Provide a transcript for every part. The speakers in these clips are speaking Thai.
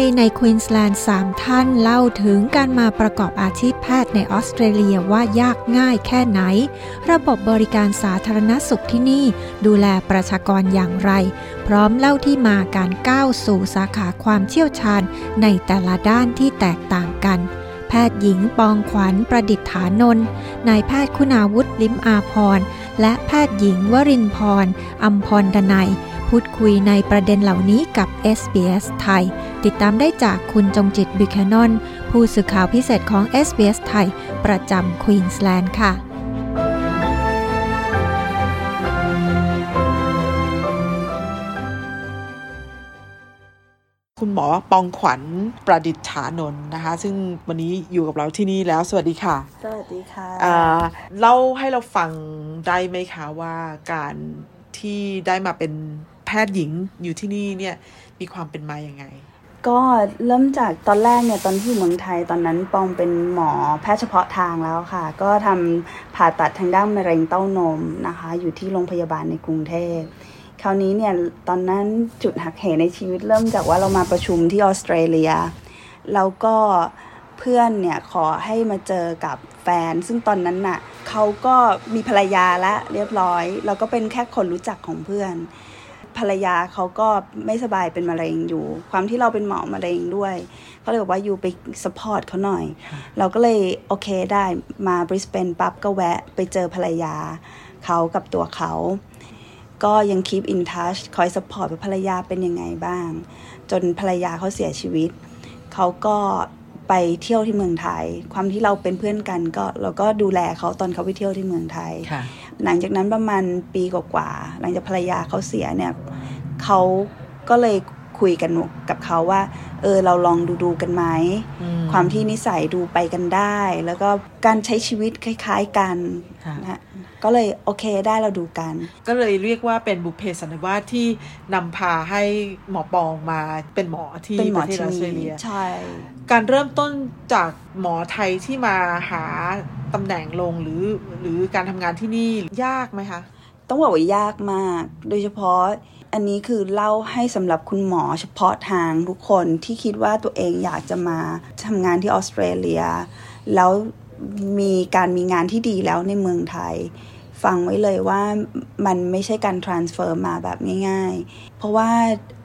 ไทยในควีนสแลนด์3ท่านเล่าถึงการมาประกอบอาชีพแพทย์ในออสเตรเลียว่ายากง่ายแค่ไหน ระบบบริการสาธารณสุขที่นี่ดูแลประชากรอย่างไร พร้อมเล่าที่มาการก้าวสู่สาขาความเชี่ยวชาญในแต่ละด้านที่แตกต่างกัน แพทย์หญิงปองขวัญประดิษฐานนท์นายแพทย์คุณาวุฒิลิมอาพรและแพทย์หญิงวรินพรอัมพรดนัย พูดคุยในประเด็นเหล่านี้กับ SBS ไทย ติดตามได้จากคุณจงจิตบิคานอนผู้สื่อข่าวพิเศษของ SBS ไทย ประจำควีนสแลนด์ค่ะ คุณหมอปองขวัญประดิษฐานนท์นะคะ ซึ่งวันนี้อยู่กับเราที่นี่แล้ว สวัสดีค่ะ สวัสดีค่ะอ่าเล่าให้เราฟังได้ไหมคะว่าการที่ได้มาเป็น แพทย์หญิงอยู่ที่นี่เนี่ยมีความเป็นมาอย่างไง ก็เริ่มจากตอนแรกเนี่ยตอนที่อยู่เมืองไทยตอนนั้นปองเป็นหมอแพทย์เฉพาะทางแล้วค่ะ ก็ทำผ่าตัดทางด้านมะเร็งเต้านมนะคะ อยู่ที่โรงพยาบาลในกรุงเทพคราวนี้เนี่ยตอนนั้นจุดหักเหในชีวิตเริ่มจากว่าเรามาประชุมที่ออสเตรเลียแล้วก็เพื่อนเนี่ยขอให้มาเจอกับแฟน ซึ่งตอนนั้นน่ะเขาก็มีภรรยาแล้วเรียบร้อย เราก็เป็นแค่คนรู้จักของเพื่อน ภรรยาเขาก็ไม่สบายเป็นมะเร็งอยู่ ความที่เราเป็นหมอมะเร็งด้วยเขาเลยบอกว่า you ไป support เขาหน่อย เราก็เลยโอเคได้มาบริสเบนปั๊บก็แวะไปเจอภรรยาเขากับตัวเขา ก็ยัง keep in touch คอย support ว่าภรรยาเป็นยังไงบ้าง จนภรรยาเขาเสียชีวิต เขาก็ไปเที่ยวที่เมืองไทย ความที่เราเป็นเพื่อนกันก็เราก็ดูแลเขาตอนเขาไปเที่ยวที่เมืองไทย หลังจากนั้นประมาณปีกว่าๆหลังจากภรรยาเขาเสียเนี่ยเขาก็เลยคุยกันกับเขาว่า เออเราลองดูดูๆกันไหมอืมความที่นิสัยดูไปกันได้ แล้วก็การใช้ชีวิตคล้าย ๆกันค่ะนะฮะก็เลยโอเคได้เราดูกัน ก็เลยเรียกว่าเป็นบุพเพสันนิวาสที่นำพาให้หมอปองมาเป็นหมอที่เป็นหมปอระเทศที่ออสเตรเลีนี่ยใช่ การเริ่มต้นจากหมอไทยที่มาหา ตำแหน่งลงหรือหรือการทำงานที่นี่ยากไหมคะ ต้องบอกว่ายากมาก โดยเฉพาะอันนี้คือเล่าให้สำหรับคุณหมอเฉพาะทางทุกคนที่คิดว่าตัวเองอยากจะมาทำงานที่ออสเตรเลีย แล้วมีการมีงานที่ดีแล้วในเมืองไทย ฟังไว้เลยว่ามันไม่ใช่การ transfer มาแบบง่าย ๆ เพราะว่า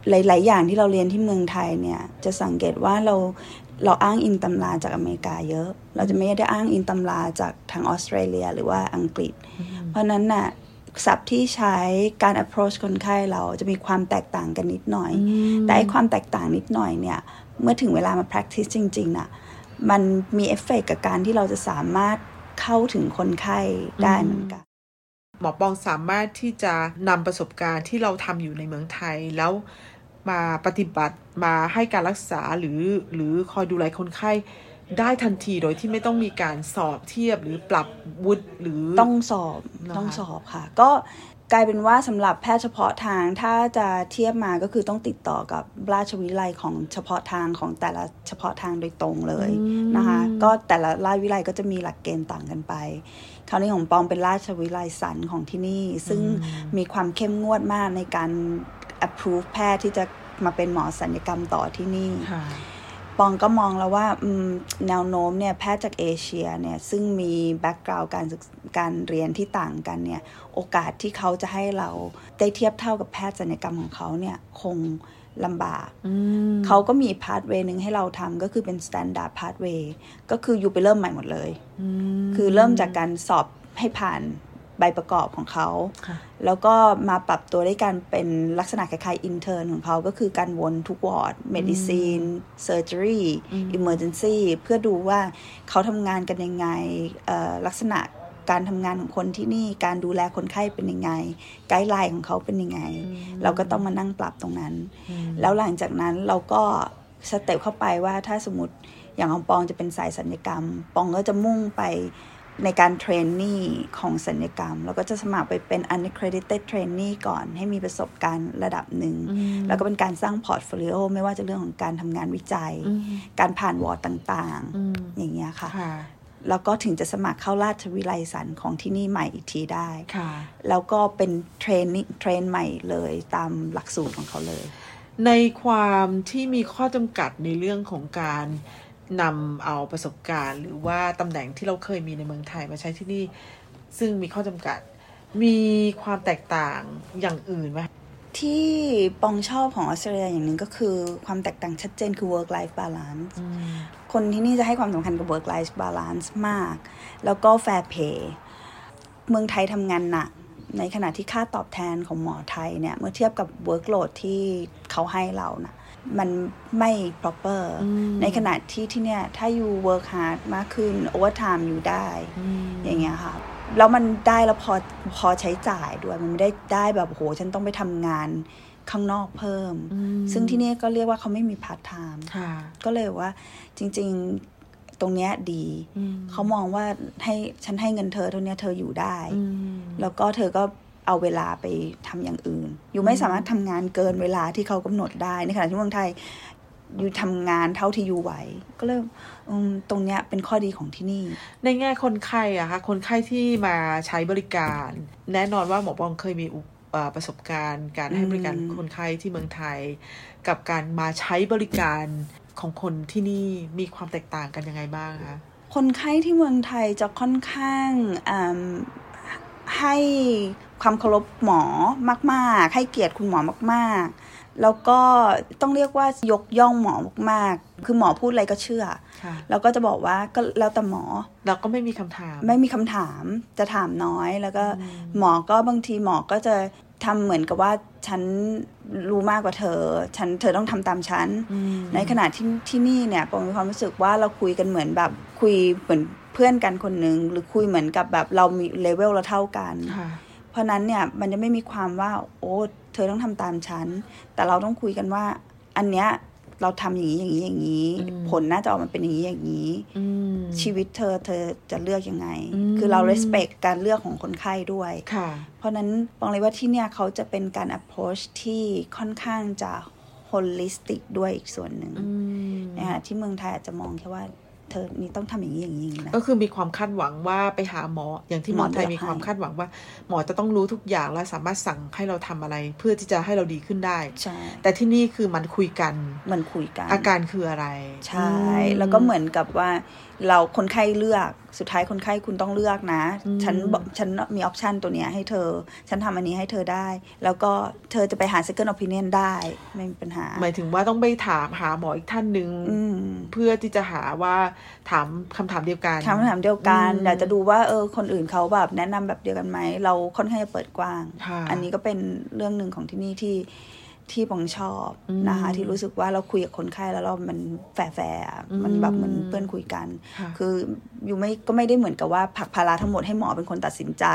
หลาย ๆ อย่างที่เราเรียนที่เมืองไทยเนี่ย จะสังเกตว่าเรา เราอ้างอิงตำราจากอเมริกาเยอะ เราจะไม่ได้อ้างอิงตำราจากทางออสเตรเลียหรือว่าอังกฤษ เพราะฉะนั้นน่ะศัพท์ที่ใช้การ approach คนไข้เราจะมีความแตกต่างกันนิดหน่อย แต่ไอ้ความแตกต่างนิดหน่อยเนี่ย เมื่อถึงเวลามา practice จริงๆน่ะ มันมีเอฟเฟกกับการที่เราจะสามารถเข้าถึงคนไข้ได้เหมือนกัน หมอปองสามารถที่จะนำประสบการณ์ที่เราทำอยู่ในเมืองไทยแล้ว มาปฏิบัติมาให้การรักษาหรือหรือคอยดูแลคนไข้ได้ทันทีโดยที่ไม่ต้องมีการสอบเทียบหรือปรับวุฒิหรือต้องสอบนะคะต้องสอบค่ะ ก็กลายเป็นว่าสำหรับแพทย์เฉพาะทางถ้าจะเทียบมาก็คือต้องติดต่อกับราชวิไลของเฉพาะทางของแต่ละเฉพาะทางโดยตรงเลยนะคะ ก็แต่ละราชวิไลก็จะมีหลักเกณฑ์ต่างกันไป คราวนี้ของปองเป็นราชวิไลสันของที่นี่ ซึ่งมีความเข้มงวดมากในการ approve แพทย์ที่จะมาเป็นหมอสัญญกรรมต่อที่นี่ค่ะปองก็มองแล้วว่าอืมแนวโน้มเนี่ยแพทย์จากเอเชียเนี่ยซึ่งมีแบ็กกราวด์การศึกการเรียนที่ต่างกันเนี่ยโอกาสที่เขาจะให้เราได้เทียบเท่ากับแพทย์ศัลยกรรมของเขาเนี่ยคงลำบาก เขาก็มี pathway หนึ่งให้เราทำก็คือเป็น standard pathway ก็คือ you ไปเริ่มใหม่หมดเลย คือเริ่มจากการสอบให้ผ่าน ใบประกอบของเขาค่ะแล้วก็มาปรับตัวด้วยการเป็นลักษณะคล้ายๆ intern ของเขาก็คือการวนทุกวอร์ด medicine surgery emergency เพื่อดูว่าเขาทำงานกันยังไงเอ่อลักษณะการทำงานของคนที่นี่การดูแลคนไข้เป็นยังไง guideline ของเขาเป็นยังไง เราก็ต้องมานั่งปรับตรงนั้น แล้วหลังจากนั้นเราก็ step เข้าไปว่าถ้าสมมติอย่างของปองจะเป็นสายศัลยกรรม ปองก็จะมุ่งไป ในการ training ของศัลยกรรม แล้วก็จะสมัครไปเป็น unaccredited trainee ก่อน ให้มีประสบการณ์ระดับหนึ่ง แล้วก็เป็นการสร้าง portfolio ไม่ว่าจะเรื่องของการทำงานวิจัย การผ่านวอร์ดต่างๆ อย่างเงี้ยค่ะค่ะแล้วก็ถึงจะสมัครเข้าราชวิไลสันของที่นี่ใหม่อีกทีได้ค่ะแล้วก็เป็นเทรนนี่เทรนใหม่เลยตามหลักสูตรของเขาเลย ในความที่มีข้อจำกัดในเรื่องของการ นำเอาประสบการณ์ หรือว่าตำแหน่งที่เราเคยมีในเมืองไทยมาใช้ที่นี่ ซึ่งมีข้อจำกัด มีความแตกต่างอย่างอื่นไหมที่ปองชอบของออสเตรเลียอย่างหนึ่งก็คือความแตกต่างชัดเจนคือ work life balance คนที่นี่จะให้ความสำคัญกับ work life balance มาก แล้วก็ fair pay เมืองไทยทำงานหนัก ในขณะที่ค่าตอบแทนของหมอไทยเนี่ย เมื่อเทียบกับ workload ที่เขาให้เรานะ มันไม่ proper ในขณะที่ที่เนี่ย ถ้าอยู่ work hard มากขึ้น overtime อยู่ได้ อย่างเงี้ยค่ะ แล้วมันได้แล้วพอพอใช้จ่ายด้วย มันไม่ได้ได้แบบโห ฉันต้องไปทำงานข้างนอกเพิ่ม ซึ่งที่นี่ก็เรียกว่าเขาไม่มีพาร์ทไทม์ก็เลยว่าจริง ๆ ตรงเนี้ยดี เขามองว่าให้ฉันให้เงินเธอเท่านี้เธออยู่ได้ แล้วก็เธอก็ เอาเวลาไปทำอย่างอื่น you ไม่สามารถทำงานเกินเวลาที่เขากำหนดได้ในขณะที่เมืองไทยอยู่ทำงานเท่าที่ you ไหว ก็เลยตรงเนี้ยเป็นข้อดีของที่นี่ ในแง่คนไข้อะคะคนไข้ที่มาใช้บริการ แน่นอนว่าหมอบองเคยมีประสบการณ์ การให้บริการคนไข้ที่เมืองไทย กับการมาใช้บริการของคนที่นี่มีความแตกต่างกันยังไงบ้างคะคนไข้ที่เมืองไทยจะค่อนข้างให้ ความเคารพหมอมาก ๆ ให้เกียรติคุณหมอมาก ๆ แล้วก็ต้องเรียกว่ายกย่องหมอมาก ๆ คือหมอพูดอะไรก็เชื่อ แล้วก็จะบอกว่าก็แล้วแต่หมอ เราก็ไม่มีคำถาม ไม่มีคำถาม จะถามน้อย แล้วก็หมอก็บางทีหมอก็จะทำเหมือนกับว่าฉันรู้มากกว่าเธอ ฉันเธอต้องทำตามฉัน ในขณะที่ที่นี่เนี่ยผมมีความรู้สึกว่าเราคุยกันเหมือนแบบคุยเหมือนเพื่อนกันคนหนึ่งหรือคุยเหมือนกับแบบเรามีเลเวลเราเท่ากัน เพราะนั้นเนี่ยมันจะไม่มีความว่า โอ้เธอต้องทำตามฉัน แต่เราต้องคุยกันว่า อันเนี้ยเราทำอย่างนี้อย่างนี้อย่างนี้ ผลน่าจะออกมาเป็นอย่างนี้อย่างนี้ชีวิตเธอเธอจะเลือกยังไง คือเรา respect การเลือกของคนไข้ด้วยเพราะนั้นบองเลยว่าที่เนี่ยเขาจะเป็นการ approach ที่ค่อนข้างจะ holistic ด้วยอีกส่วนหนึ่งนะคะที่เมืองไทยอาจจะมองแค่ว่า เธอนี่ต้องทำอย่างนี้อย่างนี้นะก็คือมีความคาดหวังว่าไปหาหมออย่างที่หมอไทยมีความคาดหวังว่า หมอจะต้องรู้ทุกอย่างและสามารถสั่งให้เราทำอะไร เพื่อที่จะให้เราดีขึ้นได้ใช่แต่ที่นี่คือมันคุยกัน มันคุยกัน อาการคืออะไร ใช่ แล้วก็เหมือนกับว่าเราคนไข้เลือกสุดท้ายคนไข้คุณต้องเลือกนะ ฉันฉันมีออปชันตัวเนี้ยให้เธอ ฉันทำอันนี้ให้เธอได้ แล้วก็เธอจะไปหา second opinion ได้ ไม่มีปัญหา หมายถึงว่าต้องไปถามหาหมออีกท่านหนึ่งเพื่อที่จะหาว่าถามคำถามเดียวกันถามคำถามเดียวกันอยากจะดูว่าเออคนอื่นเขาแบบแนะนำแบบเดียวกันไหม เราค่อนข้างจะเปิดกว้าง อันนี้ก็เป็นเรื่องหนึ่งของที่นี่ที่ ที่ปองชอบนะคะที่รู้สึกว่าเราคุยกับคนไข้แล้วเรามันแฝงมันแบบเหมือนเพื่อนคุยกัน คืออยู่ไม่ก็ไม่ได้เหมือนกับว่าผักภาระทั้งหมดให้หมอเป็นคนตัดสินใจ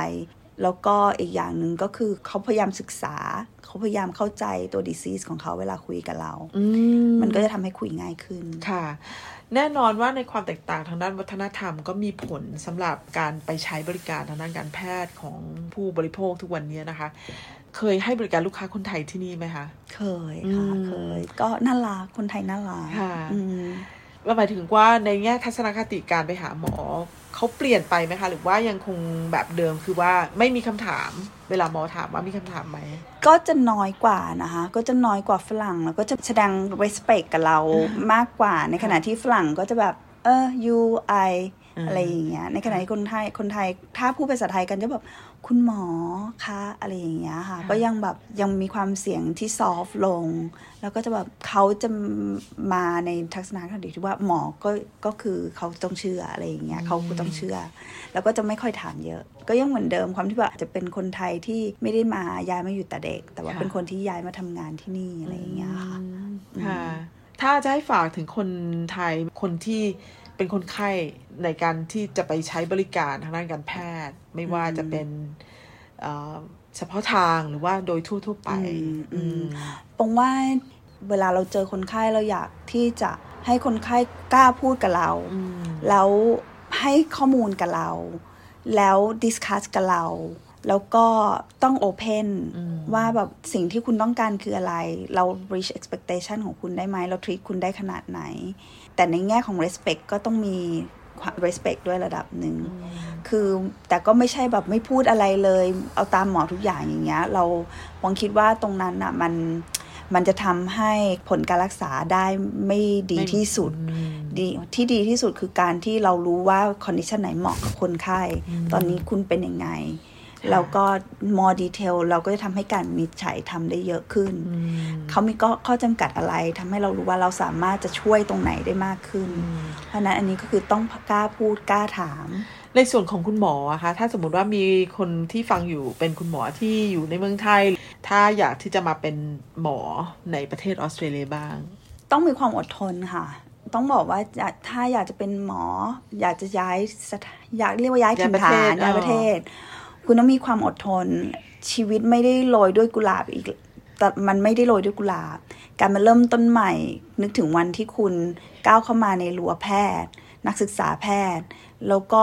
แล้วก็อีกอย่างหนึ่งก็คือเขาพยายามศึกษา เขาพยายามเข้าใจตัวดีซีสของเขาเวลาคุยกับเรา มันก็จะทำให้คุยง่ายขึ้นค่ะแน่นอนว่าในความแตกต่างทางด้านวัฒนธรรมก็มีผลสำหรับการไปใช้บริการทางด้านการแพทย์ของผู้บริโภคทุกวันนี้นะคะ เคยให้บริการลูกค้าคนไทยที่นี่ไหมคะ เคยค่ะ เคย ก็น่ารักคนไทยน่ารักค่ะเราหมายถึงว่าในแง่ทัศนคติการไปหาหมอเขาเปลี่ยนไปไหมคะ หรือว่ายังคงแบบเดิมคือว่าไม่มีคำถาม เวลาหมอถามว่ามีคำถามไหมก็จะน้อยกว่านะคะ ก็จะน้อยกว่าฝรั่ง แล้วก็จะแสดง respect กับเรามากกว่าในขณะที่ฝรั่งก็จะแบบเออ you I อะไรอย่างเงี้ยในขณะที่คนไทยคนไทยถ้าพูดภาษาไทยกันจะแบบคุณหมอคะอะไรอย่างเงี้ยค่ะ ก็ยังแบบยังมีความเสียงที่ซอฟลง แล้วก็จะแบบเขาจะมาในทัศนคติที่ว่าหมอก็ก็คือเขาต้องเชื่ออะไรอย่างเงี้ยเขาก็ต้องเชื่อ แล้วก็จะไม่ค่อยถามเยอะ ก็ยังเหมือนเดิมความที่แบบจะเป็นคนไทยที่ไม่ได้มาย้ายมาอยู่แต่เด็ก แต่ว่าเป็นคนที่ย้ายมาทำงานที่นี่อะไรอย่างเงี้ยค่ะค่ะถ้าจะให้ฝากถึงคนไทยคนที่ เป็นคนไข้ในการที่จะไปใช้บริการทางด้านการแพทย์ ไม่ว่าจะเป็นเฉพาะทางหรือว่าโดยทั่ว ๆ ไปปงว่าเวลาเราเจอคนไข้เราอยากที่จะให้คนไข้กล้าพูดกับเรา แล้วให้ข้อมูลกับเรา แล้วดิสคัสกับเรา แล้วก็ต้องโอเพนว่าแบบสิ่งที่คุณต้องการคืออะไร เรา reach expectation ของคุณได้ไหม เรา treat คุณได้ขนาดไหน แต่ในแง่ของ respect ก็ต้องมี respect ด้วยระดับหนึ่ง คือแต่ก็ไม่ใช่แบบไม่พูดอะไรเลย เอาตามหมอทุกอย่างอย่างเงี้ย เราวองคิดว่าตรงนั้นอะมันมันจะทำให้ผลการรักษาได้ไม่ดีที่สุดดีที่ดีที่สุดคือการที่เรารู้ว่าคอนดิชันไหนเหมาะกับคนไข้ ตอนนี้คุณเป็นยังไง แล้วก็ more detail เราก็จะทำให้การมิจฉัยทำได้เยอะขึ้น เขามีก็ข้อจำกัดอะไรทำให้เรารู้ว่าเราสามารถจะช่วยตรงไหนได้มากขึ้น เพราะนั้นอันนี้ก็คือต้องกล้าพูดกล้าถาม ในส่วนของคุณหมออะคะถ้าสมมติว่ามีคนที่ฟังอยู่เป็นคุณหมอที่อยู่ในเมืองไทย ถ้าอยากที่จะมาเป็นหมอในประเทศออสเตรเลียบ้าง ต้องมีความอดทนค่ะต้องบอกว่าถ้าอยากจะเป็นหมอ อยากจะย้ายอยากเรียกว่าย้ายถิ่นฐานย้ายประเทศ คุณต้องมีความอดทน ชีวิตไม่ได้โรยด้วยกุหลาบอีกแต่มันไม่ได้โรยด้วยกุหลาบ การมาเริ่มต้นใหม่ นึกถึงวันที่คุณก้าวเข้ามาในรั้วแพทย์ นักศึกษาแพทย์ แล้วก็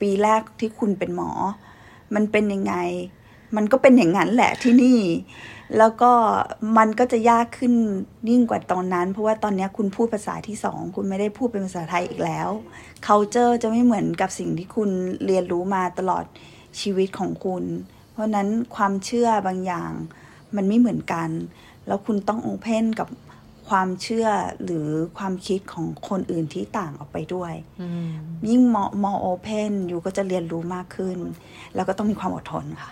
ปีแรกที่คุณเป็นหมอ มันเป็นยังไง มันก็เป็นอย่างนั้นแหละที่นี่ แล้วก็มันก็จะยากขึ้นยิ่งกว่าตอนนั้น เพราะว่าตอนนี้คุณพูดภาษาที่สอง คุณไม่ได้พูดเป็นภาษาไทยอีกแล้ว culture จะไม่เหมือนกับสิ่งที่คุณเรียนรู้มาตลอด ชีวิตของคุณ เพราะนั้นความเชื่อบางอย่างมันไม่เหมือนกัน แล้วคุณต้องโอเพนกับความเชื่อหรือความคิดของคนอื่นที่ต่างออกไปด้วยยิ่งมอมอโอเพนอยู่ก็จะเรียนรู้มากขึ้น แล้วก็ต้องมีความอดทนค่ะ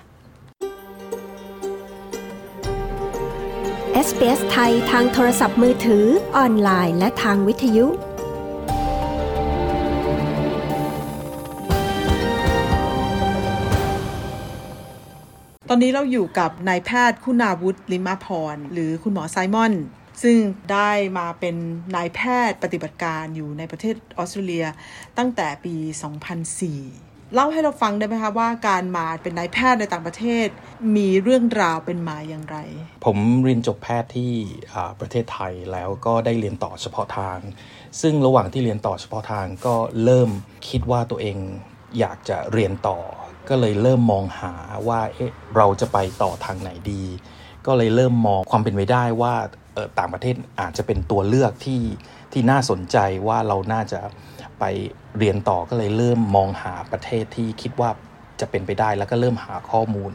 SBS ไทยทางโทรศัพท์มือถือออนไลน์และทางวิทยุ ตอนนี้เราอยู่กับนายแพทย์คุณาวุฒิลิมาพร หรือคุณหมอไซมอน ซึ่งได้มาเป็นนายแพทย์ปฏิบัติการอยู่ในประเทศออสเตรเลียตั้งแต่ปี 2004 เล่าให้เราฟังได้ไหมคะว่าการมาเป็นนายแพทย์ในต่างประเทศ มีเรื่องราวเป็นมาอย่างไร ผมเรียนจบแพทย์ที่ประเทศไทยแล้วก็ได้เรียนต่อเฉพาะทาง ซึ่งระหว่างที่เรียนต่อเฉพาะทางก็เริ่มคิดว่าตัวเองอยากจะเรียนต่อ ก็เลยเริ่มมองหาว่าเอ๊ะเราจะไปต่อทางไหนดี ก็เลยเริ่มมองความเป็นไปได้ว่าต่างประเทศอาจจะเป็นตัวเลือกที่ที่น่าสนใจว่าเราน่าจะไปเรียนต่อก็เลยเริ่มมองหาประเทศที่คิดว่าจะเป็นไปได้แล้วก็เริ่มหาข้อมูล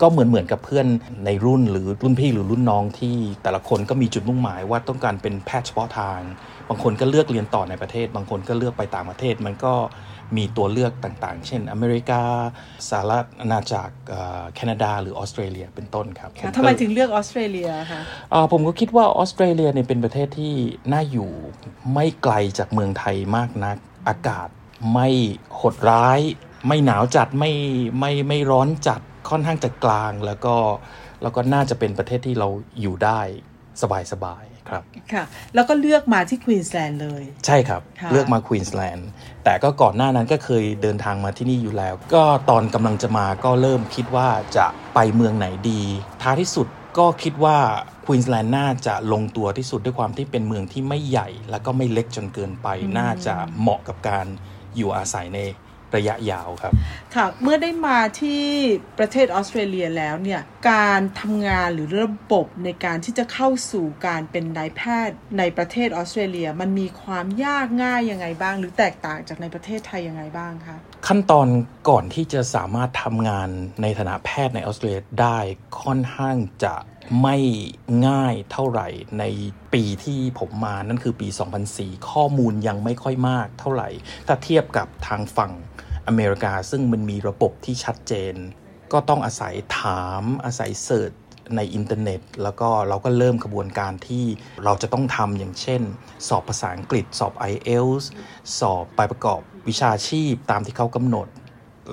ก็เหมือนเหมือนกับเพื่อนในรุ่นหรือรุ่นพี่หรือรุ่นน้องที่แต่ละคนก็มีจุดมุ่งหมายว่าต้องการเป็นแพทย์เฉพาะทาง บางคนก็เลือกเรียนต่อในประเทศ บางคนก็เลือกไปต่างประเทศ มันก็มีตัวเลือกต่างๆ เช่น อเมริกาสหรัฐอาณาจักรแคนาดา หรือออสเตรเลียเป็นต้นครับทำไมถึงเลือกออสเตรเลียคะผมก็คิดว่าออสเตรเลียเนี่ยเป็นประเทศที่น่าอยู่ไม่ไกลจากเมืองไทยมากนัก อากาศไม่หดร้าย ไม่หนาวจัดไม่ไม่ไม่ร้อนจัดค่อนข้างจะกลางแล้วก็แล้วก็น่าจะเป็นประเทศที่เราอยู่ได้สบายๆ ครับค่ะ แล้วก็เลือกมาที่ควีนสแลนด์เลย ใช่ครับ เลือกมาควีนสแลนด์แต่ก็ก่อนหน้านั้นก็เคยเดินทางมาที่นี่อยู่แล้ว ก็ตอนกำลังจะมาก็เริ่มคิดว่าจะไปเมืองไหนดี ท้ายที่สุดก็คิดว่าควีนสแลนด์น่าจะลงตัวที่สุดด้วยความที่เป็นเมืองที่ไม่ใหญ่ และก็ไม่เล็กจนเกินไป น่าจะเหมาะกับการอยู่อาศัยใน ระยะยาวครับ ค่ะ เมื่อได้มาที่ประเทศออสเตรเลียแล้วเนี่ย การทำงานหรือระบบในการที่จะเข้าสู่การเป็นนายแพทย์ในประเทศออสเตรเลีย มันมีความยากง่ายยังไงบ้าง หรือแตกต่างจากในประเทศไทยยังไงบ้างคะ ขั้นตอนก่อนที่จะสามารถทำงานในฐานะแพทย์ในออสเตรเลียได้ค่อนข้างจะ ไม่ง่ายเท่าไหร่ในปีที่ผมมานั่นคือปี 2004 ข้อมูลยังไม่ค่อยมากเท่าไหร่ ถ้าเทียบกับทางฝั่งอเมริกา ซึ่งมันมีระบบที่ชัดเจน ก็ต้องอาศัยถามอาศัยเสิร์ชในอินเทอร์เน็ต แล้วก็เราก็เริ่มกระบวนการที่เราจะต้องทำอย่างเช่น สอบภาษาอังกฤษ สอบ IELTS สอบไปประกอบวิชาชีพตามที่เขากำหนด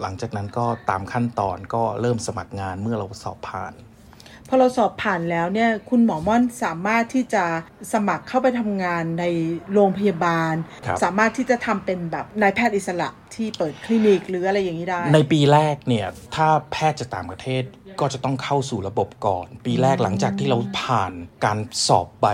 หลังจากนั้นก็ตามขั้นตอนก็เริ่มสมัครงานเมื่อเราสอบผ่าน พอเราสอบผ่านแล้วเนี่ยคุณหมอม่อนสามารถที่จะสมัครเข้าไปทำงานในโรงพยาบาล สามารถที่จะทำเป็นแบบนายแพทย์อิสระที่เปิดคลินิกหรืออะไรอย่างนี้ได้ ในปีแรกเนี่ยถ้าแพทย์จะต่างประเทศก็จะต้องเข้าสู่ระบบก่อน ปีแรกหลังจากที่เราผ่านการสอบใบ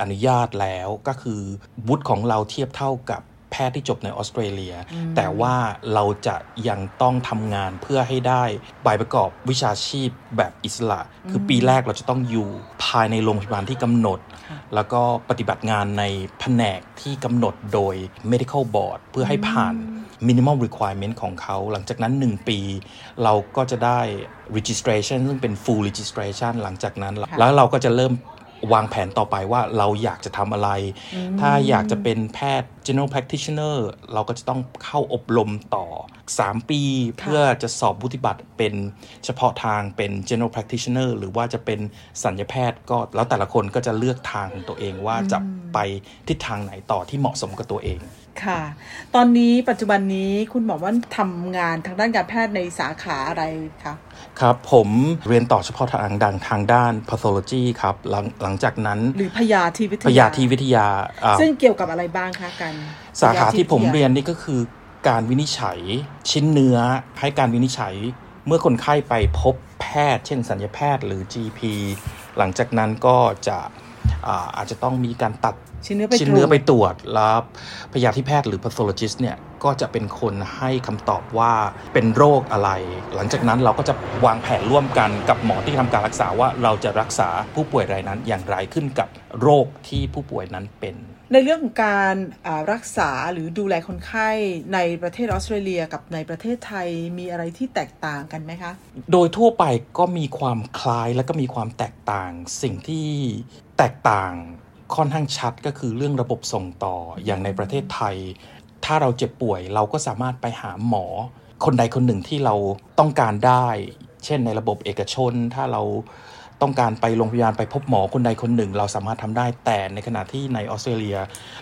อนุญาตแล้ว ก็คือวุฒิของเราเทียบเท่ากับแพทย์ที่จบในออสเตรเลีย แต่ว่าเราจะยังต้องทำงานเพื่อให้ได้ใบประกอบวิชาชีพแบบอิสระ คือปีแรกเราจะต้องอยู่ภายในโรงพยาบาลที่กำหนด แล้วก็ปฏิบัติงานในแผนกที่กำหนดโดย medical board เพื่อให้ผ่าน minimal requirement ของเขา หลังจากนั้น 1 ปี เราก็จะได้ registration ซึ่งเป็น full registration หลังจากนั้น แล้วเราก็จะเริ่ม วางแผนต่อไปว่าเราอยากจะทำอะไร ถ้าอยากจะเป็นแพทย์ general practitioner เราก็จะต้องเข้าอบรมต่อ 3 ปี เพื่อจะสอบบุติบัตรเป็นเฉพาะทางเป็น general practitioner หรือว่าจะเป็นสัญญแพทย์ก็แล้วแต่ละคนก็จะเลือกทางของตัวเองว่าจะไปทิศทางไหนต่อที่เหมาะสมกับตัวเอง ค่ะ ตอนนี้ปัจจุบันนี้คุณหมอว่าทำงานทางด้านการแพทย์ในสาขาอะไรคะครับผมเรียนต่อเฉพาะทางดังทางด้าน pathology ครับหลังหลังจากนั้น หรือพยาธิวิทยาพยาธิวิทยาอ่าซึ่งเกี่ยวกับอะไรบ้างคะกันสาขาที่ผมเรียนนี่ก็คือ การวินิจฉัยชิ้นเนื้อให้การวินิจฉัยเมื่อคนไข้ไปพบแพทย์ เช่นสัญญาแพทย์หรือ GP หลังจากนั้นก็จะ อาอาจจะต้องมีการตัดชิ้นเนื้อไปชิ้นเนื้อตรวจไปตรวจแล้วพยาธิแพทย์หรือ pathologist เนี่ยก็จะเป็นคนให้คำตอบว่าเป็นโรคอะไร หลังจากนั้นเราก็จะวางแผนร่วมกันกับหมอที่ทำการรักษาว่าเราจะรักษาผู้ป่วยรายนั้นอย่างไรขึ้นกับโรคที่ผู้ป่วยนั้นเป็น ในเรื่องของการรักษาหรือดูแลคนไข้ในประเทศออสเตรเลียกับในประเทศไทยมีอะไรที่แตกต่างกันไหมคะ โดยทั่วไปก็มีความคล้ายและก็มีความแตกต่าง สิ่งที่แตกต่างค่อนข้างชัดก็คือเรื่องระบบส่งต่ออย่างในประเทศไทย ถ้าเราเจ็บป่วยเราก็สามารถไปหาหมอ คนใดคนหนึ่งที่เราต้องการได้ เช่นในระบบเอกชนถ้าเรา ต้องการไปโรงพยาบาลไปพบหมอคนใดคนหนึ่ง เราสามารถทำได้ แต่ในขณะที่ในออสเตรเลีย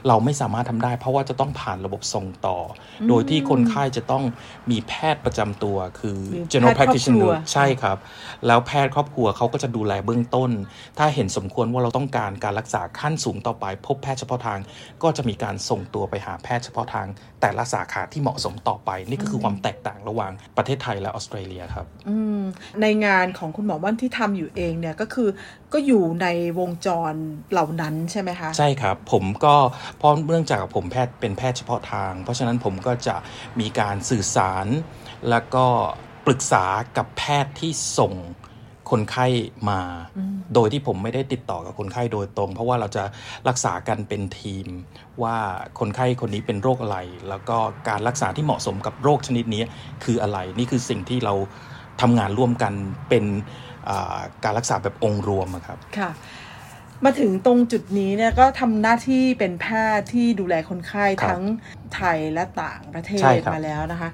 เราไม่สามารถทำได้ เพราะว่าจะต้องผ่านระบบส่งต่ออโดยที่คนไข้จะต้องมีแพทย์ประจำตัวคือมี general แพทย์ครอบครัว practitioner ใช่ครับ แล้วแพทย์ครอบครัวเขาก็จะดูแลเบื้องต้น ถ้าเห็นสมควรว่าเราต้องการการรักษาขั้นสูงต่อไป พบแพทย์เฉพาะทาง ก็จะมีการส่งตัวไปหาแพทย์เฉพาะทาง แต่ละสาขาที่เหมาะสมต่อไป นี่ก็คือความแตกต่างระหว่างประเทศไทยและออสเตรเลียครับอืมในงานของคุณหมอว่านที่ทำอยู่เองเนี่ยก็คือก็อยู่ในวงจรเหล่านั้นใช่ไหมคะ ใช่ครับ ผมก็เพราะเนื่องจากผมแพทย์เป็นแพทย์เฉพาะทาง เพราะฉะนั้นผมก็จะมีการสื่อสารแล้วก็ปรึกษากับแพทย์ที่ส่งคนไข้มา โดยที่ผมไม่ได้ติดต่อกับคนไข้โดยตรง เพราะว่าเราจะรักษากันเป็นทีม ว่าคนไข้คนนี้เป็นโรคอะไร แล้วก็การรักษาที่เหมาะสมกับโรคชนิดนี้คืออะไร นี่คือสิ่งที่เรา ทำงานร่วมกันเป็นอ่าการรักษาแบบองค์รวมอะครับค่ะมาถึงตรงจุดนี้เนี่ยก็ทำหน้าที่เป็นแพทย์ที่ดูแลคนไข้ครับทั้งไทยและต่างประเทใช่ศครับมาแล้วนะคะ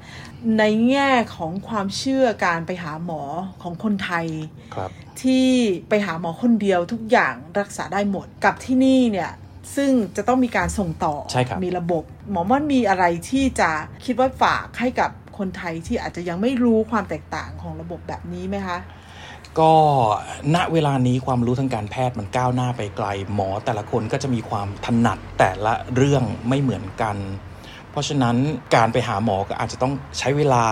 ในแง่ของความเชื่อการไปหาหมอของคนไทยครับที่ไปหาหมอคนเดียวทุกอย่างรักษาได้หมดกับที่นี่เนี่ยซึ่งจะต้องมีการส่งต่อใช่ครับมีระบบ หมอม่อนมีอะไรที่จะคิดว่าฝากให้กับ คนไทยที่อาจจะยังไม่รู้ความแตกต่างของระบบแบบนี้ไหมคะก็ณเวลานี้ความรู้ทางการแพทย์มันก้าวหน้าไปไกล หมอแต่ละคนก็จะมีความถนัดแต่ละเรื่องไม่เหมือนกัน เพราะฉะนั้นการไปหาหมอก็อาจจะต้องใช้เวลา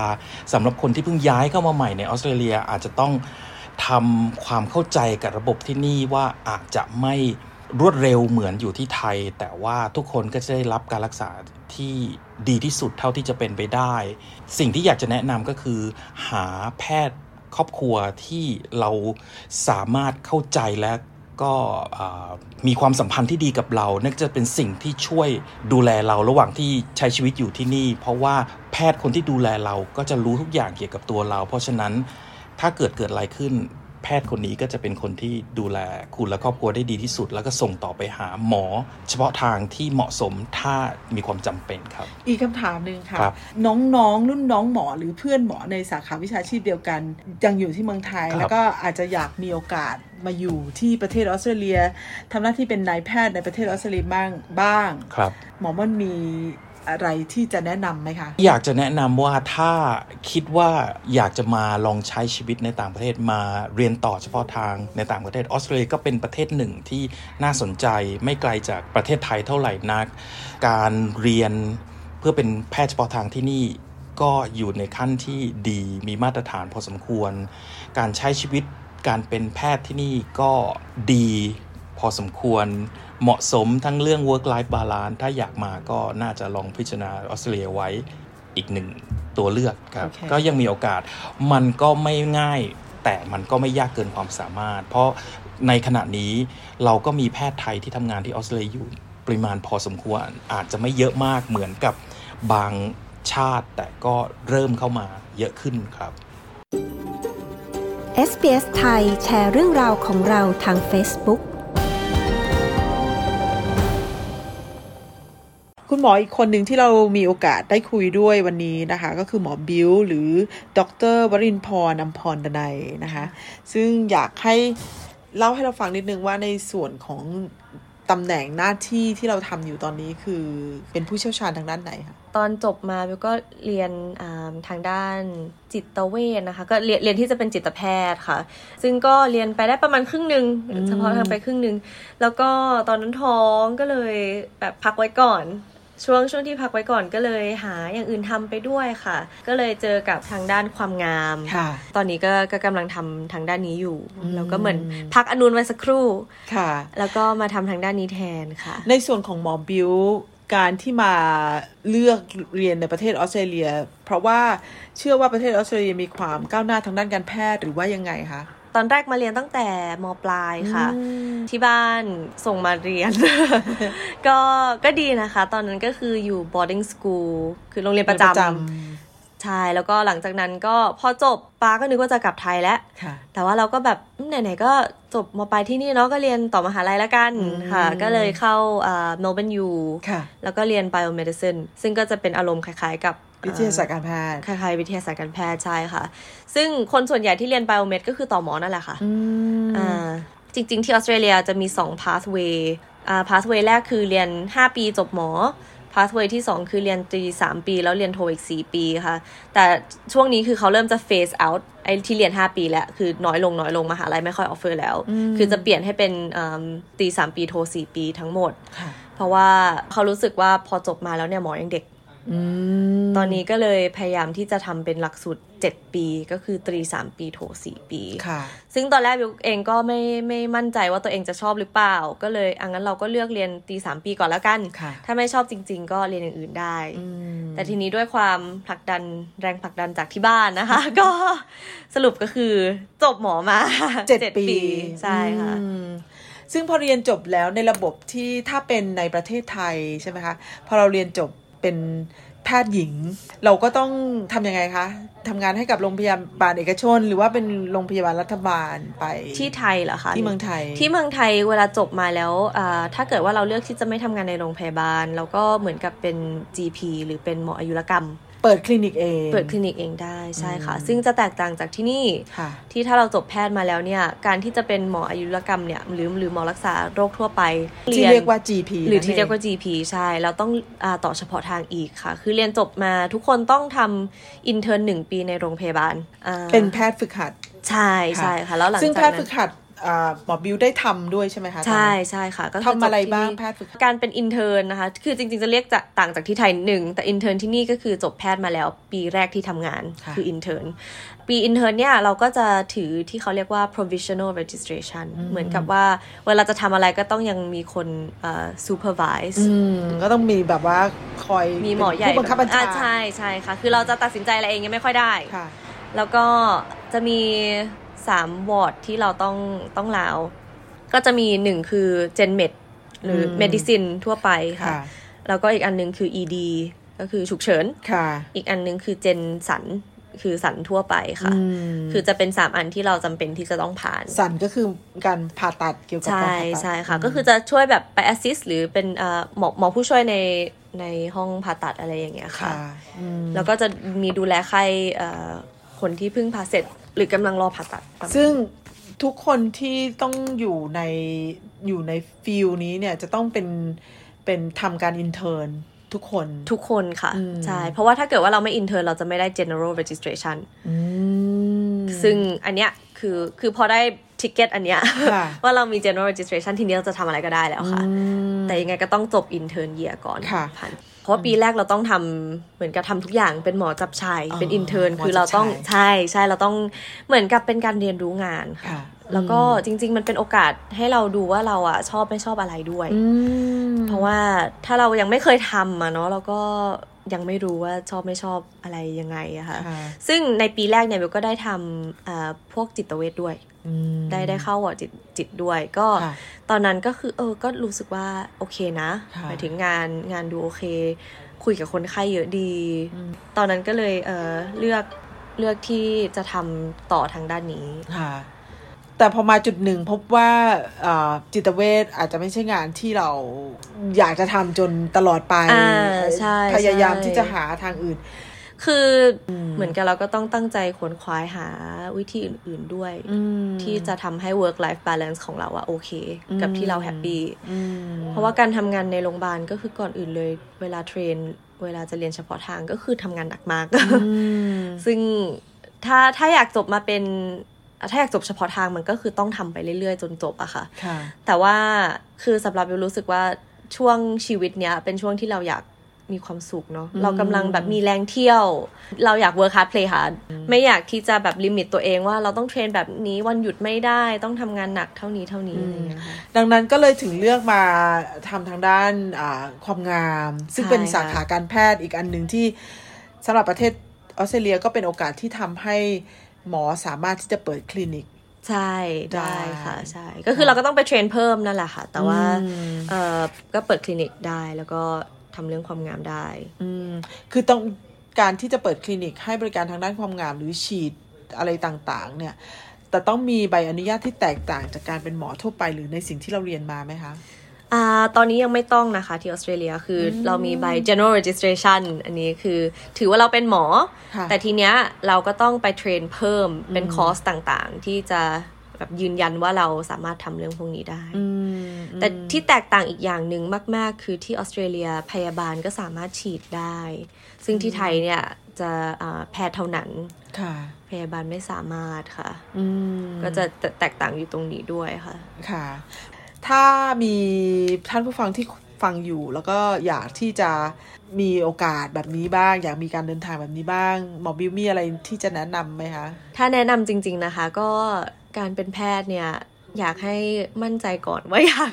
สำหรับคนที่เพิ่งย้ายเข้ามาใหม่ในออสเตรเลียอาจจะต้องทำความเข้าใจกับระบบที่นี่ว่าอาจจะไม่ รวดเร็วเหมือนอยู่ที่ไทย แต่ว่าทุกคนก็จะได้รับการรักษาที่ดีที่สุดเท่าที่จะเป็นไปได้ สิ่งที่อยากจะแนะนำก็คือ หาแพทย์ครอบครัวที่เราสามารถเข้าใจและก็มีความสัมพันธ์ที่ดีกับเรานั่นจะเป็นสิ่งที่ช่วยดูแลเราระหว่างที่ใช้ชีวิตอยู่ที่นี่ เพราะว่าแพทย์คนที่ดูแลเราก็จะรู้ทุกอย่างเกี่ยวกับตัวเรา เพราะฉะนั้นถ้าเกิดเกิดอะไรขึ้น แพทย์คนนี้ก็จะเป็นคนที่ดูแลคุณและครอบครัวได้ดีที่สุด แล้วก็ส่งต่อไปหาหมอ เฉพาะทางที่เหมาะสมถ้ามีความจำเป็นครับ อีกคำถามหนึ่งค่ะครับน้องๆ รุ่นน้องหมอหรือเพื่อนหมอในสาขาวิชาชีพเดียวกัน ยังอยู่ที่เมืองไทยครับแล้วก็อาจจะอยากมีโอกาสมาอยู่ที่ประเทศออสเตรเลียทำหน้าที่เป็นนายแพทย์ในประเทศออสเตรเลียบ้างบ้างครับ หมอมันมี อะไรที่จะแนะนำไหมคะ อยากจะแนะนำว่าถ้าคิดว่าอยากจะมาลองใช้ชีวิตในต่างประเทศมาเรียนต่อเฉพาะทางในต่างประเทศออสเตรเลียก็เป็นประเทศหนึ่งที่น่าสนใจไม่ไกลจากประเทศไทยเท่าไหร่นัก การเรียนเพื่อเป็นแพทย์เฉพาะทางที่นี่ก็อยู่ในขั้นที่ดีมีมาตรฐานพอสมควร การใช้ชีวิตการเป็นแพทย์ที่นี่ก็ดีพอสมควร เหมาะสมทั้งเรื่อง work life balance ถ้าอยากมาก็น่าจะลองพิจารณาออสเตรเลียไว้อีกหนึ่งตัวเลือกครับโอเคก็ยังมีโอกาสมันก็ไม่ง่ายแต่มันก็ไม่ยากเกินความสามารถ เพราะในขณะนี้เราก็มีแพทย์ไทยที่ทำงานที่ออสเตรเลียอยู่ปริมาณพอสมควรอาจจะไม่เยอะมากเหมือนกับบางชาติ แต่ก็เริ่มเข้ามาเยอะขึ้นครับ SBS ไทยแชร์เรื่องราวของเราทาง Facebook คุณหมออีกคนหนึ่งที่เรามีโอกาสได้คุยด้วยวันนี้นะคะ ก็คือหมอบิวหรือดรวรินพรนำพรดนัยนะคะ ซึ่งอยากให้เล่าให้เราฟังนิดนึงว่าในส่วนของตำแหน่งหน้าที่ที่เราทำอยู่ตอนนี้คือเป็นผู้เชี่ยวชาญทางด้านไหนคะตอนจบมาบิวก็เรียนทางด้านจิตเวชนะคะ ก็เรียนเรียนที่จะเป็นจิตแพทย์ค่ะ ซึ่งก็เรียนไปได้ประมาณครึ่งหนึ่งเฉพาะทางไปครึ่งหนึ่งแล้วก็ตอนนั้นท้องก็เลยแบบพักไว้ก่อน ช่วงช่วงที่พักไว้ก่อนก็เลยหาอย่างอื่นทำไปด้วยค่ะ ก็เลยเจอกับทางด้านความงามค่ะตอนนี้ก็ก็กำลังทำทางด้านนี้อยู่อืมแล้วก็เหมือนพักอนุนไว้สักครู่ค่ะ แล้วก็มาทำทางด้านนี้แทนค่ะ ในส่วนของหมอบิวการที่มาเลือกเรียนในประเทศออสเตรเลีย เพราะว่าเชื่อว่าประเทศออสเตรเลียมีความก้าวหน้าทางด้านการแพทย์หรือว่ายังไงคะ ตอนแรกมาเรียนตั้งแต่มปลายค่ะอืมที่บ้านส่งมาเรียน ก็ก็ดีนะคะ ตอนนั้นก็คืออยู่ boarding school คือโรงเรียนประจำใช่ แล้วก็หลังจากนั้นก็พอจบป้าก็นึกว่าจะกลับไทยแล้วค่ะแต่ว่าเราก็แบบอืมไหนๆก็จบมาปลายที่นี่เนาะก็เรียนต่อมหาลัยแล้วกันอืมค่ะ ก็เลยเข้า Melbourne U ค่ะแล้วก็เรียน biomedicine ซึ่งก็จะเป็นอารมณ์คล้ายๆกับ วิทยาศาสตร์การแพทย์คล้ายๆวิทยาศาสตร์การแพทย์ใช่ค่ะ ซึ่งคนส่วนใหญ่ที่เรียน biomed ก็คือต่อหมอนั่นแหละค่ะอืมอ่าจริง ๆ ที่ออสเตรเลียจะมี2 pathway อ่า pathway แรกคือเรียน 5 ปีจบหมอ pathway ที่ 2 คือเรียนตรี 3 ปี แล้วเรียนโทอีก 4 ปีค่ะ แต่ช่วงนี้คือเขาเริ่มจะ phase out ไอ้ที่เรียน 5 ปีแล้ว คือน้อยลงน้อยลงมหาลัยไม่ค่อย offer แล้ว คือจะเปลี่ยนให้เป็นอ่าตรี 3 ปีโท 4 ปีทั้งหมดค่ะเพราะว่าเขารู้สึกว่าพอจบมาแล้วเนี่ยหมอยังเด็กอืม ตอนนี้ก็เลยพยายามที่จะทำเป็นหลักสูตร7ปีก็คือตรี3ปีโท4ปีค่ะซึ่งตอนแรกบิวเองก็ไม่ไม่มั่นใจว่าตัวเองจะชอบหรือเปล่า ก็เลยอังั้นเราก็เลือกเรียนตรีสามปีก่อนแล้วกันค่ะถ้าไม่ชอบจริง ๆ ก็เรียนอย่างอื่นได้อืมแต่ทีนี้ด้วยความผลักดันแรงผลักดันจากที่บ้านนะคะ ก็สรุปก็คือจบหมอมาเจ็ดจ็ปี ใช่ค่ะอืมซึ่งพอเรียนจบแล้วในระบบที่ถ้าเป็นในประเทศไทยใช่ไหมคะ พอเราเรียนจบ เป็นแพทย์หญิง เราก็ต้องทำยังไงคะทำงานให้กับโรงพยาบาลเอกชน หรือว่าเป็นโรงพยาบาลรัฐบาลไปที่ไทยเหรอคะที่เมืองไทย ที่เมืองไทยเวลาจบมาแล้วอ่าถ้าเกิดว่าเราเลือกที่จะไม่ทำงานในโรงพยาบาล เราก็เหมือนกับเป็น GP หรือเป็นหมออายุรกรรม เปิดคลินิกเอง เปิดคลินิกเองได้ใช่ค่ะ ซึ่งจะแตกต่างจากที่นี่ค่ะที่ถ้าเราจบแพทย์มาแล้วเนี่ย การที่จะเป็นหมออายุรกรรมเนี่ยหรือหรือหมอรักษาโรคทั่วไปที่เรียกว่า GP หรือที่นั่นเรียกว่า GP ใช่เราต้องอาต่อเฉพาะทางอีกค่ะ คือเรียนจบมาทุกคนต้องทำ intern หนึ่งปีในโรงพยาบาลอ่าเป็นแพทย์ฝึกหัดใช่ใช่ค่ะแล้วหลังซึ่งจากแพทย์นั้ฝึนกหัดอ่า หมอบิวได้ทำด้วยใช่ไหมคะตอนนั้นใช่ใช่ค่ะ ก็คืทำอะไรจที่บ้างนี่แพทย์ฝึกหัดการเป็น intern นะคะ คือจริงๆจะเรียกจะต่างจากที่ไทยนิดหนึ่ง แต่ intern ที่นี่ก็คือจบแพทย์มาแล้ว ปีแรกที่ทำงานค่ะคือ internปี intern เนี่ยเราก็จะถือที่เขาเรียกว่า provisional registration เหมือนกับว่าเวลาจะทำอะไรก็ต้องยังมีคนเอ่อ supervise อืมก็ต้องมีแบบว่าคอยมีหมอใหญ่ผู้บังคับบัญชาอ่ใช่ใช่ค่ะ คือเราจะตัดสินใจอะไรเองยังไม่ค่อยได้ค่ะแล้วก็จะมี 3 วอร์ดที่เราต้องต้องลาว ก็จะมีหนึ่งคือ Gen Med หรือ Medicine ทั่วไปค่ะค่ะ แล้วก็อีกอันหนึ่งคือ ED ก็คือฉุกเฉินค่ะอีกอันหนึงคือ Gen สันคือสันทั่วไปค่ะอืมคือจะเป็น3อันที่เราจำเป็นที่จะต้องผ่าน สันก็คือการผ่าตัดเกี่ยวกับใช่การผ่าตัดใช่ค่ะ ก็คือจะช่วยแบบไป assist หรือเป็นเอ่อหมอหมอผู้ช่วยในในห้องผ่าตัดอะไรอย่างเงี้ยค่ะค่ะอืมแล้วก็จะมีดูแลไข้เอ่อคนที่เพิ่งผ่าเสร็จ หรือกำลังรอผ่าตัดประมาณซึ่งทุกคนที่ต้องอยู่ในอยู่ในปีนี้เนี่ยจะต้องเป็นเป็นทำการ intern ทุกคนทุกคนค่ะอืมใช่ เพราะว่าถ้าเกิดว่าเราไม่ intern เราจะไม่ได้ general registration อืมซึ่งอันเนี้ยคือคือพอได้ ticket อันเนี้ยค่ะว่าเรามี general registration ทีนี้เราจะทำอะไรก็ได้แล้วค่ะอืมแต่ยังไงก็ต้องจบ intern year ก่อนค่ะผ่าน เพราะว่าปีแรกเราต้องทำเหมือนกับทำทุกอย่างเป็นหมอจับฉ่ายอ๋อเป็น intern หมอคือเราต้องจับฉ่ายใช่ใช่เราต้องเหมือนกับเป็นการเรียนรู้งานค่ะค่ะ แล้วก็จริง ๆ มันเป็นโอกาสให้เราดูว่าเราอะชอบไม่ชอบอะไรด้วยอืมเพราะว่าถ้าเรายังไม่เคยทำอะเนาะเราก็ ยังไม่รู้ว่าชอบไม่ชอบอะไรยังไงอะค่ะค่ะซึ่งในปีแรกเนี่ยเบลก็ได้ทำอ่าพวกจิตเวชด้วยอืมได้ได้เข้าวอร์ดจิตจิตด้วย ก็ค่ะตอนนั้นก็คือเออก็รู้สึกว่าโอเคนะค่ะหมายถึงงานงานดูโอเค คุยกับคนไข้เยอะดี ตอนนั้นก็เลยเออเลือกเลือกที่จะทำต่อทางด้านนี้ค่ะ แต่พอมาจุดหนึ่งพบว่าอ่าจิตเวชอาจจะไม่ใช่งานที่เราอยากจะทำจนตลอดไปอ่าใช่พยายามใช่ที่จะหาทางอื่น คืออเหมือนกันเราก็ต้องตั้งใจขวนขวายหาวิธีอื่น ๆด้วย ที่จะทำให้ work life balance ของเราอะโอเค กับที่เราแฮปปี้เพราะว่าการทำงานในโรงพยาบาลก็คือก่อนอื่นเลย เวลา train เวลาจะเรียนเฉพาะทางก็คือทำงานหนักมากซึ่งถ้าถ้าอยากจบมาเป็น ถ้าอยากจบเฉพาะทางมันก็คือต้องทำไปเรื่อยๆ จนจบอะค่ะค่ะแต่ว่าคือสำหรับวิวรู้สึกว่าช่วงชีวิตเนี้ย เป็นช่วงที่เราอยากมีความสุขเนาะเรากำลังแบบมีแรงเที่ยว เราอยาก work hard play hard ไม่อยากที่จะแบบ limit ตัวเองว่าเราต้อง train แบบนี้วันหยุดไม่ได้ต้องทำงานหนักเท่านี้เท่านี้อะไรอย่างเงี้ยค่ะดังนั้นก็เลยถึงเลือกมาทำทางด้านอ่าความงาม ซึ่งเป็นใช่ค่ะสาขาการแพทย์อีกอันหนึ่งที่สำหรับประเทศออสเตรเลียก็เป็นโอกาสที่ทำให้ หมอสามารถที่จะเปิดคลินิกใช่ได้ได้ค่ะใช่ ก็คือเราก็ต้องไป train เพิ่มนั่นแหละค่ะ แต่ว่าอืมเออก็เปิดคลินิกได้แล้วก็ทำเรื่องความงามได้ อืมคือต้องการที่จะเปิดคลินิกให้บริการทางด้านความงามหรือฉีดอะไรต่างๆ เนี่ยแต่ต้องมีใบอนุญาตที่แตกต่างจากการเป็นหมอทั่วไปหรือในสิ่งที่เราเรียนมาไหมคะ อ่าตอนนี้ยังไม่ต้องนะคะที่ออสเตรเลียคืออเรามีใบ general registration อันนี้คือถือว่าเราเป็นหมอค่ะแต่ทีเนี้ยเราก็ต้องไปเทรนเพิ่มเป็นคอร์สต่างๆ ที่จะแบบยืนยันว่าเราสามารถทำเรื่องพวกนี้ได้อืมแต่ที่แตกต่างอีกอย่างหนึ่งมาก ๆ คือที่ออสเตรเลียพยาบาลก็สามารถฉีดได้ ซึ่งที่ไทยเนี่ยจะอ่าแพทย์เท่านั้นค่ะพยาบาลไม่สามารถค่ะอืมก็จะแตกต่างอยู่ตรงนี้ด้วยค่ะ ค่ะ ถ้ามีท่านผู้ฟังที่ฟังอยู่ แล้วก็อยากที่จะมีโอกาสแบบนี้บ้าง อยากมีการเดินทางแบบนี้บ้างหมอบิวมีอะไรที่จะแนะนำไหมคะถ้าแนะนำจริง ๆนะคะ ก็การเป็นแพทย์เนี่ยอยากให้มั่นใจก่อนว่าอยาก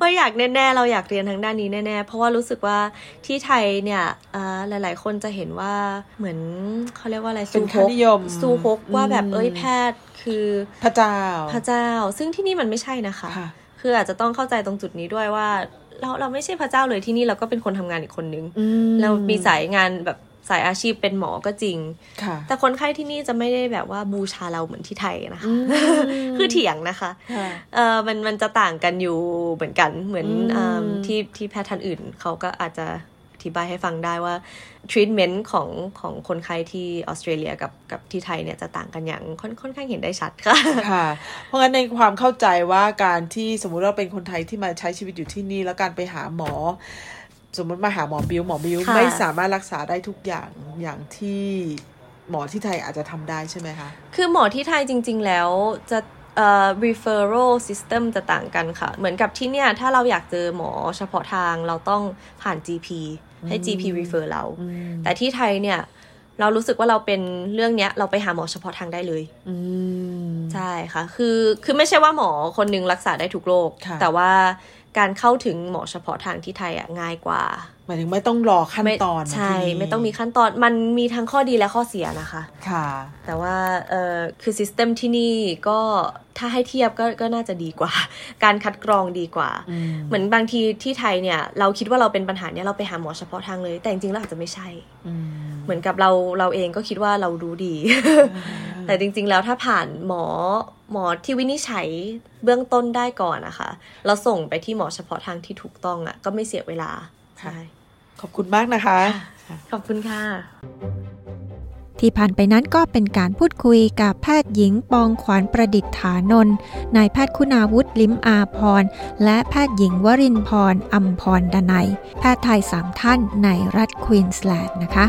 ว่าอยากแน่ๆเราอยากเรียนทางด้านนี้แน่ๆเพราะว่ารู้สึกว่าที่ไทยเนี่ยอ่าหลาย ๆ คนจะเห็นว่าเหมือนเขาเรียกว่าอะไรเป็นซูฮค่ากนิยมซูฮกว่าแบบอืมเอ้ยแพทย์คือพระเจ้าพระเจ้า ซึ่งที่นี่มันไม่ใช่นะคะค่ะ คืออาจจะต้องเข้าใจตรงจุดนี้ด้วยว่า เราเราไม่ใช่พระเจ้าเลยที่นี่เราก็เป็นคนทำงานอีกคนนึงอืมเรามีสายงานแบบสายอาชีพเป็นหมอก็จริงค่ะแต่คนไข้ที่นี่จะไม่ได้แบบว่าบูชาเราเหมือนที่ไทยนะคะอืมคือเถียงนะคะค่ะเออมันมันจะต่างกันอยู่เหมือนกัน เหมือนอืมเอิ่มที่ที่แพทย์ท่านอื่น เขาก็อาจจะอ ธิบายให้ฟังได้ว่า treatment ของของคนไข้ที่ออสเตรเลียกับกับที่ไทยเนี่ยจะต่างกันอย่างค่อนค่อนข้างเห็นได้ชัดค่ะค่ะ เพราะงั้นในความเข้าใจว่าการที่สมมุติเราเป็นคนไทยที่มาใช้ชีวิตอยู่ที่นี่ แล้วการไปหาหมอ สมมติมาหาหมอบิวหมอบิวค่ะไม่สามารถรักษาได้ทุกอย่างอย่างที่หมอที่ไทยอาจจะทำได้ใช่ไหมคะ คือหมอที่ไทยจริง ๆ แล้วจะเอ่อ referral system จะต่างกันค่ะ เหมือนกับที่เนี่ย ถ้าเราอยากเจอหมอเฉพาะทางเราต้องผ่าน GP ให้ GP refer เรา แต่ที่ไทยเนี่ย เรารู้สึกว่าเราเป็นเรื่องเนี้ย เราไปหาหมอเฉพาะทางได้เลยอืมใช่ค่ะ คือคือไม่ใช่ว่าหมอคนหนึงรักษาได้ทุกโรคค่ะแต่ว่าการเข้าถึงหมอเฉพาะทางที่ไทยอะง่ายกว่าห มายถึงไม่ต้องรอขั้นไม่ตอนใช่ที่นี่ไม่ต้องมีขั้นตอนมันมีทั้งข้อดีและข้อเสียนะคะ ค่ะ แต่ว่าเออคือซิสเต็มที่นี่ก็ถ้าให้เทียบก็ก็น่าจะดีกว่า การคัดกรองดีกว่าอืมเหมือนบางทีที่ไทยเนี่ย เราคิดว่าเราเป็นปัญหาเนี่ยเราไปหาหมอเฉพาะทางเลย แต่จริงๆแล้วอาจจะไม่ใช่อืมเหมือนกับเราเราเองก็คิดว่าเรารู้ดี แต่จริง ๆ แล้วถ้าผ่านหมอหมอที่วินิจฉัยเบื้องต้นได้ก่อนนะคะ เราส่งไปที่หมอเฉพาะทางที่ถูกต้องอะ่ะ ก็ไม่เสียเวลาค่ะใช่ ขอบคุณมากนะคะ ขอบคุณค่ะ ที่ผ่านไปนั้นก็เป็นการพูดคุยกับแพทย์หญิงปองขวัญประดิษฐานนท์นายแพทย์คุณาวุฒิลิมอาพร และแพทย์หญิงวรินทร์พรอัมพรดนัย แพทย์ไทยสามท่านในรัฐควีนสแลนด์นะคะ